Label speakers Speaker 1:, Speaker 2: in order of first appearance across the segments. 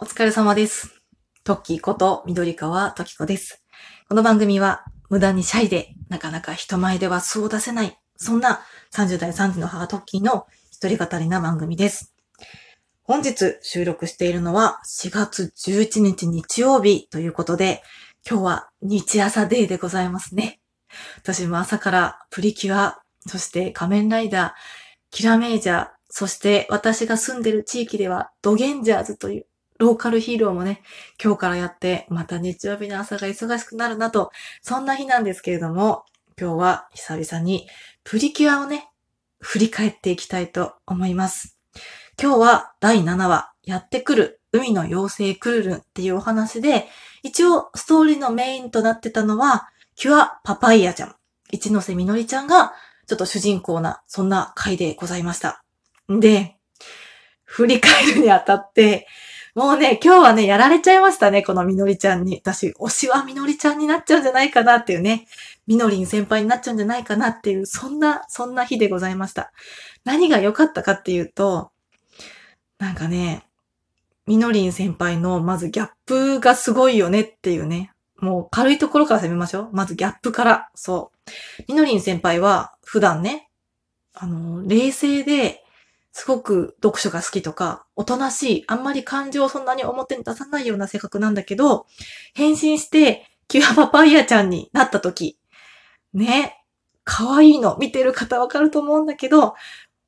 Speaker 1: お疲れ様です。トッキーこと緑川トキコです。この番組は無駄にシャイでなかなか人前では素を出せない、そんな30代3児の母トッキーの一人語りな番組です。本日収録しているのは4月11日日曜日ということで、今日は日朝デーでございますね。私も朝からプリキュア、そして仮面ライダー、キラメイジャー、そして私が住んでる地域ではドゲンジャーズというローカルヒーローもね、今日からやって、また日曜日の朝が忙しくなるなと、そんな日なんですけれども、今日は久々にプリキュアをね、振り返っていきたいと思います。今日は第7話、やってくる海の妖精クルルンっていうお話で、一応ストーリーのメインとなってたのは、キュアパパイヤちゃん、一ノ瀬みのりちゃんが、ちょっと主人公な、そんな回でございました。で、振り返るにあたって、もうね、今日はね、やられちゃいましたね、このみのりちゃんに。私、推しはみのりちゃんになっちゃうんじゃないかなっていうね。みのりん先輩になっちゃうんじゃないかなっていう、そんな、そんな日でございました。何が良かったかっていうと、なんかね、みのりん先輩の、まずギャップがすごいよねっていうね。もう軽いところから攻めましょう。まずギャップから。そう。みのりん先輩は、普段ね、あの、冷静で、すごく読書が好きとか、おとなしい、あんまり感情をそんなに表に出さないような性格なんだけど、変身して、キュアパパイヤちゃんになった時、ね、可愛いの、見てる方わかると思うんだけど、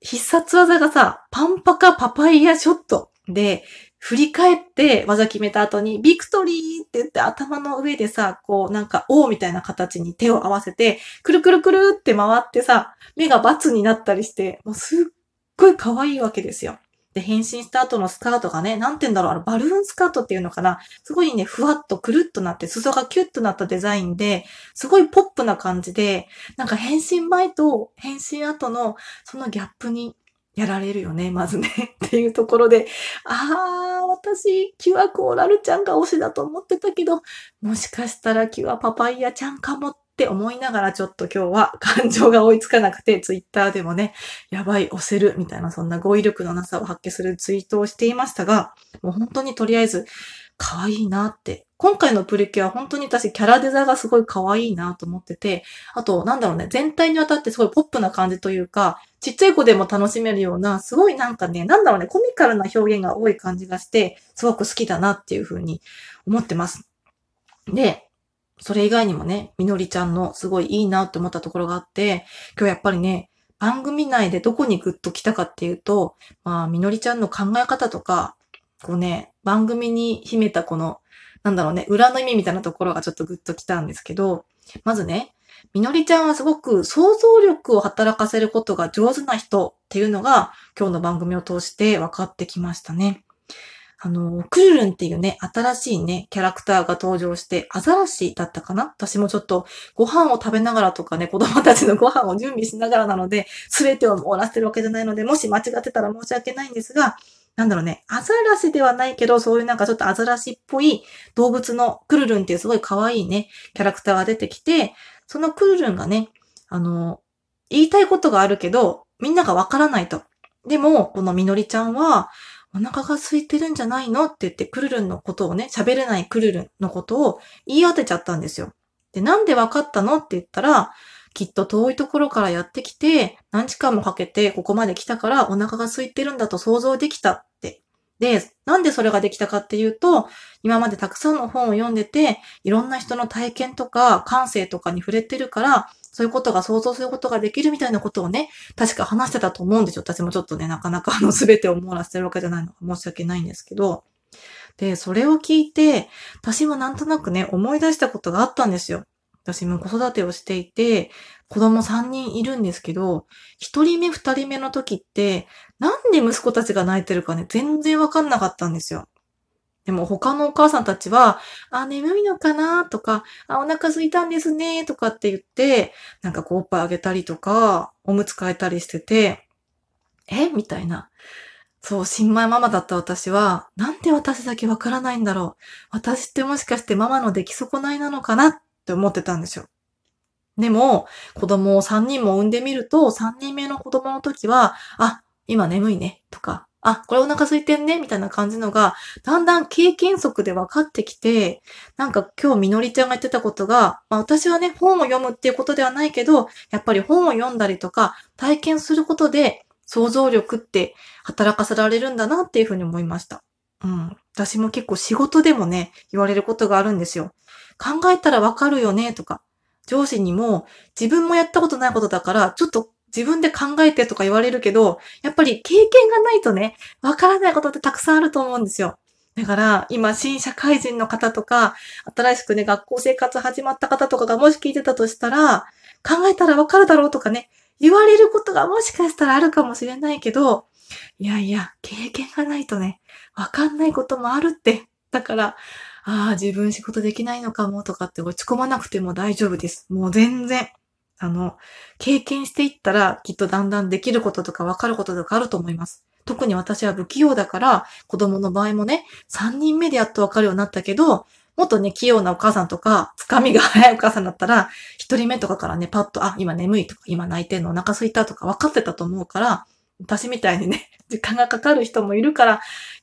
Speaker 1: 必殺技がさ、パンパカパパイヤショット。で、振り返って技決めた後に、ビクトリーって言って頭の上でさ、こうなんか O みたいな形に手を合わせて、くるくるくるって回ってさ、目がバツになったりして、もうすっごい可愛いわけですよ。で、変身した後のスカートがね、なんて言うんだろう、あの、バルーンスカートっていうのかな。すごいね、ふわっとくるっとなって、裾がキュッとなったデザインで、すごいポップな感じで、なんか変身前と変身後のそのギャップにやられるよね、まずね。っていうところで、あー、私、キュアコーラルちゃんが推しだと思ってたけど、もしかしたらキュアパパイヤちゃんかもっって思いながらちょっと今日は感情が追いつかなくて、ツイッターでもね、やばい、押せる、みたいなそんな語彙力のなさを発揮するツイートをしていましたが、もう本当にとりあえず、可愛いなって。今回のプリキュア本当に私キャラデザがすごい可愛いなと思ってて、あと、なんだろうね、全体にわたってすごいポップな感じというか、ちっちゃい子でも楽しめるような、すごいなんかね、なんだろうね、コミカルな表現が多い感じがして、すごく好きだなっていうふうに思ってます。で、それ以外にもね、みのりちゃんのすごいいいなって思ったところがあって、今日やっぱりね、番組内でどこにグッと来たかっていうと、まあ、みのりちゃんの考え方とか、こうね、番組に秘めたこの、なんだろうね、裏の意味みたいなところがちょっとグッと来たんですけど、まずね、みのりちゃんはすごく想像力を働かせることが上手な人っていうのが今日の番組を通して分かってきましたね。あの、クルルンっていうね、新しいね、キャラクターが登場して、アザラシだったかな？私もちょっとご飯を食べながらとかね、子供たちのご飯を準備しながらなので、すべてを網羅してるわけじゃないので、もし間違ってたら申し訳ないんですが、なんだろうね、アザラシではないけど、そういうなんかちょっとアザラシっぽい動物のクルルンっていうすごい可愛いね、キャラクターが出てきて、そのクルルンがね、あの、言いたいことがあるけど、みんながわからないと。でも、このみのりちゃんは、お腹が空いてるんじゃないのって言って、クルルンのことをね、喋れないクルルンのことを言い当てちゃったんですよ。で、なんで分かったのって言ったら、きっと遠いところからやってきて、何時間もかけてここまで来たからお腹が空いてるんだと想像できたっ。で、なんでそれができたかっていうと、今までたくさんの本を読んでて、いろんな人の体験とか感性とかに触れてるから、そういうことが想像することができるみたいなことをね、確か話してたと思うんですよ。私もちょっとね、なかなかあの全てを網羅してるわけじゃないのが申し訳ないんですけど。で、それを聞いて、私もなんとなくね、思い出したことがあったんですよ。私も子育てをしていて、子供3人いるんですけど、1人目、2人目の時って、なんで息子たちが泣いてるかね、全然わかんなかったんですよ。でも他のお母さんたちは、あ、眠いのかな？とか、あ、お腹空いたんですねとかって言って、なんかこうおっぱいあげたりとか、おむつ替えたりしてて、え？みたいな。そう、新米ママだった私は、なんで私だけわからないんだろう。私ってもしかしてママの出来損ないなのかな？って思ってたんですよ。でも、子供を3人も産んでみると、3人目の子供の時は、あ、今眠いね、とか、あ、これお腹空いてんねみたいな感じのが、だんだん経験則で分かってきて、なんか今日みのりちゃんが言ってたことが、まあ私はね、本を読むっていうことではないけど、やっぱり本を読んだりとか、体験することで、想像力って働かせられるんだなっていうふうに思いました。うん。私も結構仕事でもね、言われることがあるんですよ。考えたらわかるよねとか、上司にも自分もやったことないことだから、ちょっと自分で考えてとか言われるけど、やっぱり経験がないとね、わからないことってたくさんあると思うんですよ。だから、今、新社会人の方とか、新しくね、学校生活始まった方とかがもし聞いてたとしたら、考えたらわかるだろうとかね、言われることがもしかしたらあるかもしれないけど、いやいや、経験がないとね、わかんないこともあるって。だから、ああ、自分仕事できないのかもとかって落ち込まなくても大丈夫です。もう全然。あの、経験していったらきっとだんだんできることとかわかることとかあると思います。特に私は不器用だから、子供の場合もね、3人目でやっとわかるようになったけど、もっとね、器用なお母さんとか、つかみが早いお母さんだったら、一人目とかからね、パッと、あ、今眠いとか、今泣いてんのお腹空いたとか分かってたと思うから、私みたいにね、時間がかかる人もいるから、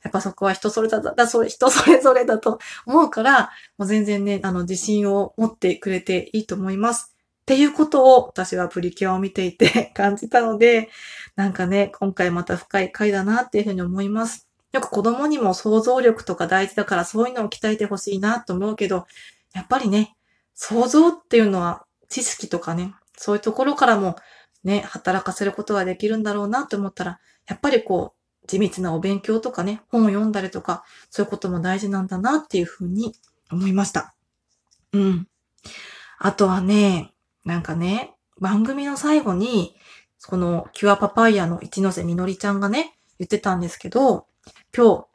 Speaker 1: やっぱそこは人それぞれだ、それ、人それぞれだと思うから、もう全然ね、あの、自信を持ってくれていいと思います。っていうことを私はプリキュアを見ていて 感じたので、なんかね、今回また深い回だなっていうふうに思います。よく子供にも想像力とか大事だからそういうのを鍛えてほしいなと思うけど、やっぱりね、想像っていうのは知識とかね、そういうところからもね、働かせることができるんだろうなと思ったら、やっぱりこう、地道なお勉強とかね、本を読んだりとか、そういうことも大事なんだなっていうふうに思いました。うん。あとはね、なんかね、番組の最後に、このキュアパパイヤの一ノ瀬みのりちゃんがね、言ってたんですけど、今日、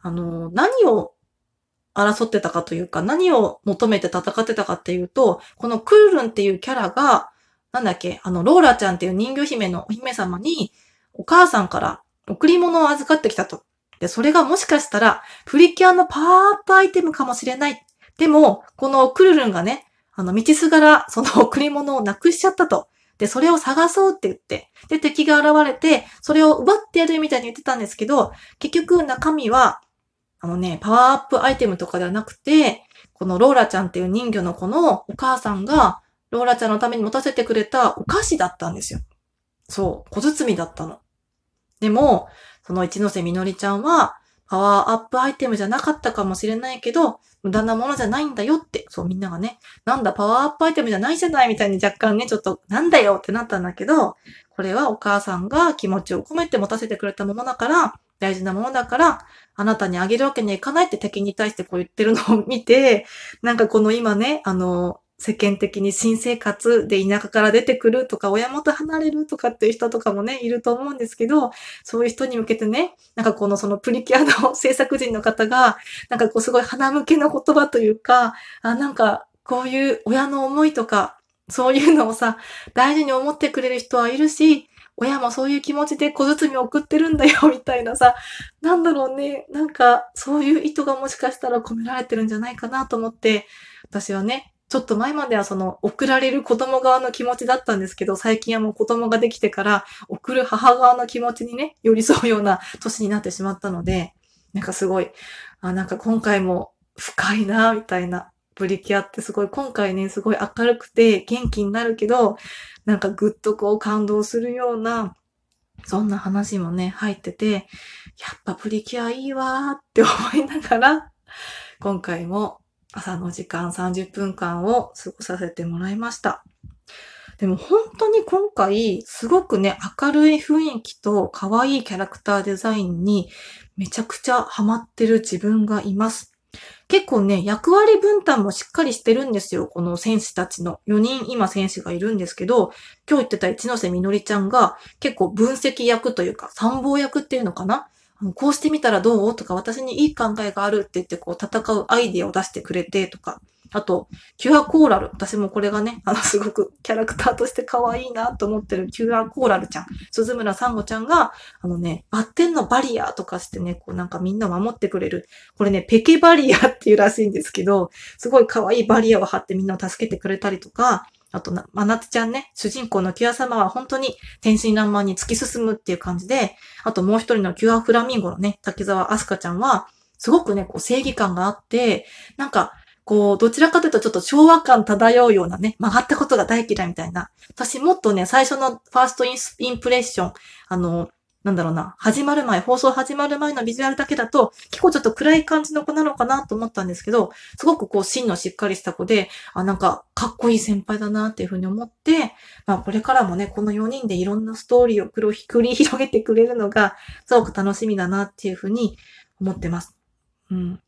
Speaker 1: あの、何を争ってたかというか、何を求めて戦ってたかっていうと、このクルルンっていうキャラが、なんだっけ、あの、ローラちゃんっていう人魚姫のお姫様に、お母さんから贈り物を預かってきたと。で、それがもしかしたら、プリキュアのパーアップアイテムかもしれない。でも、このクルルンがね、あの、道すがら、その贈り物をなくしちゃったと。で、それを探そうって言って、で、敵が現れて、それを奪ってやるみたいに言ってたんですけど、結局中身は、あのね、パワーアップアイテムとかではなくて、このローラちゃんっていう人魚の子のお母さんが、ローラちゃんのために持たせてくれたお菓子だったんですよ。そう、小包だったの。でも、その一ノ瀬みのりちゃんは、パワーアップアイテムじゃなかったかもしれないけど、無駄なものじゃないんだよって、そうみんながね、なんだパワーアップアイテムじゃないじゃないみたいに若干ね、ちょっとなんだよってなったんだけど、これはお母さんが気持ちを込めて持たせてくれたものだから、大事なものだから、あなたにあげるわけにはいかないって敵に対してこう言ってるのを見て、なんかこの今ね、あの、世間的に新生活で田舎から出てくるとか、親元離れるとかっていう人とかもね、いると思うんですけど、そういう人に向けてね、なんかこのそのプリキュアの制作人の方が、なんかこうすごい鼻向けの言葉というか、あ、なんかこういう親の思いとか、そういうのをさ、大事に思ってくれる人はいるし、親もそういう気持ちで小包送ってるんだよ、みたいなさ、なんだろうね、なんかそういう意図がもしかしたら込められてるんじゃないかなと思って、私はね、ちょっと前まではその送られる子供側の気持ちだったんですけど、最近はもう子供ができてから送る母側の気持ちにね、寄り添うような年になってしまったので、なんかすごい、あ、なんか今回も深いな、みたいな。プリキュアってすごい、今回ね、すごい明るくて元気になるけど、なんかぐっとこう感動するような、そんな話もね、入ってて、やっぱプリキュアいいわーって思いながら、今回も朝の時間30分間を過ごさせてもらいました。でも本当に今回、すごくね、明るい雰囲気と可愛いキャラクターデザインにめちゃくちゃハマってる自分がいます。結構ね、役割分担もしっかりしてるんですよ。この選手たちの。4人今選手がいるんですけど、今日言ってた一ノ瀬みのりちゃんが結構分析役というか参謀役っていうのかなこうしてみたらどう？とか、私にいい考えがあるって言って、こう、戦うアイディアを出してくれてとか、あと、キュアコーラル。私もこれがね、あの、すごくキャラクターとして可愛いなと思ってるキュアコーラルちゃん。鈴村サンゴちゃんが、あのね、バッテンのバリアとかしてね、こうなんかみんな守ってくれる。これね、ペケバリアっていうらしいんですけど、すごい可愛いバリアを張ってみんなを助けてくれたりとか、あとな、まなつちゃんね、主人公のキュア様は本当に天真爛漫に突き進むっていう感じで、あともう一人のキュアフラミンゴのね、滝沢アスカちゃんは、すごくね、こう正義感があって、なんか、こう、どちらかというとちょっと昭和感漂うようなね、曲がったことが大嫌いみたいな。私もっとね、最初のファーストインプレッション、あの、なんだろうな、始まる前、放送始まる前のビジュアルだけだと、結構ちょっと暗い感じの子なのかなと思ったんですけど、すごくこう、芯のしっかりした子で、あ、なんか、かっこいい先輩だなっていうふうに思って、まあ、これからもね、この4人でいろんなストーリーを繰り広げてくれるのが、すごく楽しみだなっていうふうに思ってます。うん。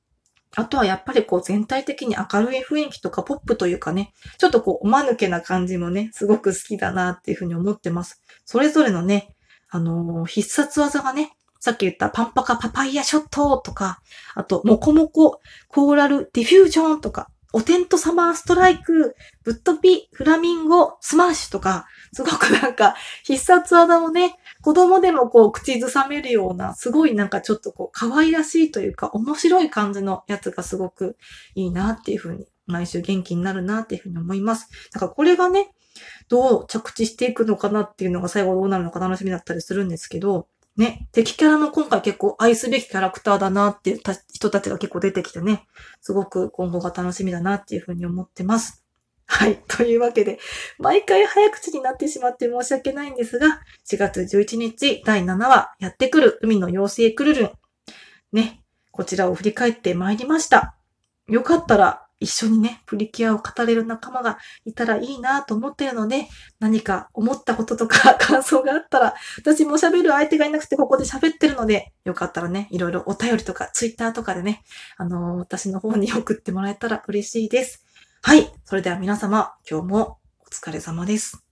Speaker 1: あとはやっぱりこう全体的に明るい雰囲気とかポップというかね、ちょっとこうおまぬけな感じもね、すごく好きだなっていうふうに思ってます。それぞれのね、あの、必殺技がね、さっき言ったパンパカパパイヤショットとか、あと、モコモココーラルディフュージョンとか、おてんとサマーストライク、ぶっ飛び、フラミンゴ、スマッシュとか、すごくなんか、必殺技をね、子供でもこう、口ずさめるような、すごいなんかちょっとこう、可愛らしいというか、面白い感じのやつがすごくいいなっていうふうに、毎週元気になるなっていうふうに思います。だからこれがね、どう着地していくのかなっていうのが最後どうなるのか楽しみだったりするんですけど、ね、敵キャラの今回結構愛すべきキャラクターだなっていう人たちが結構出てきてね、すごく今後が楽しみだなっていうふうに思ってます。はい。というわけで、毎回早口になってしまって申し訳ないんですが、4月11日第7話、やってくる海の妖精クルルン。ね、こちらを振り返って参りました。よかったら一緒にね、プリキュアを語れる仲間がいたらいいなと思ってるので、何か思ったこととか 感想があったら、私も喋る相手がいなくてここで喋ってるので、よかったらね、いろいろお便りとかツイッターとかでね、あのー、私の方に送ってもらえたら嬉しいです。はい。それでは皆様、今日もお疲れ様です。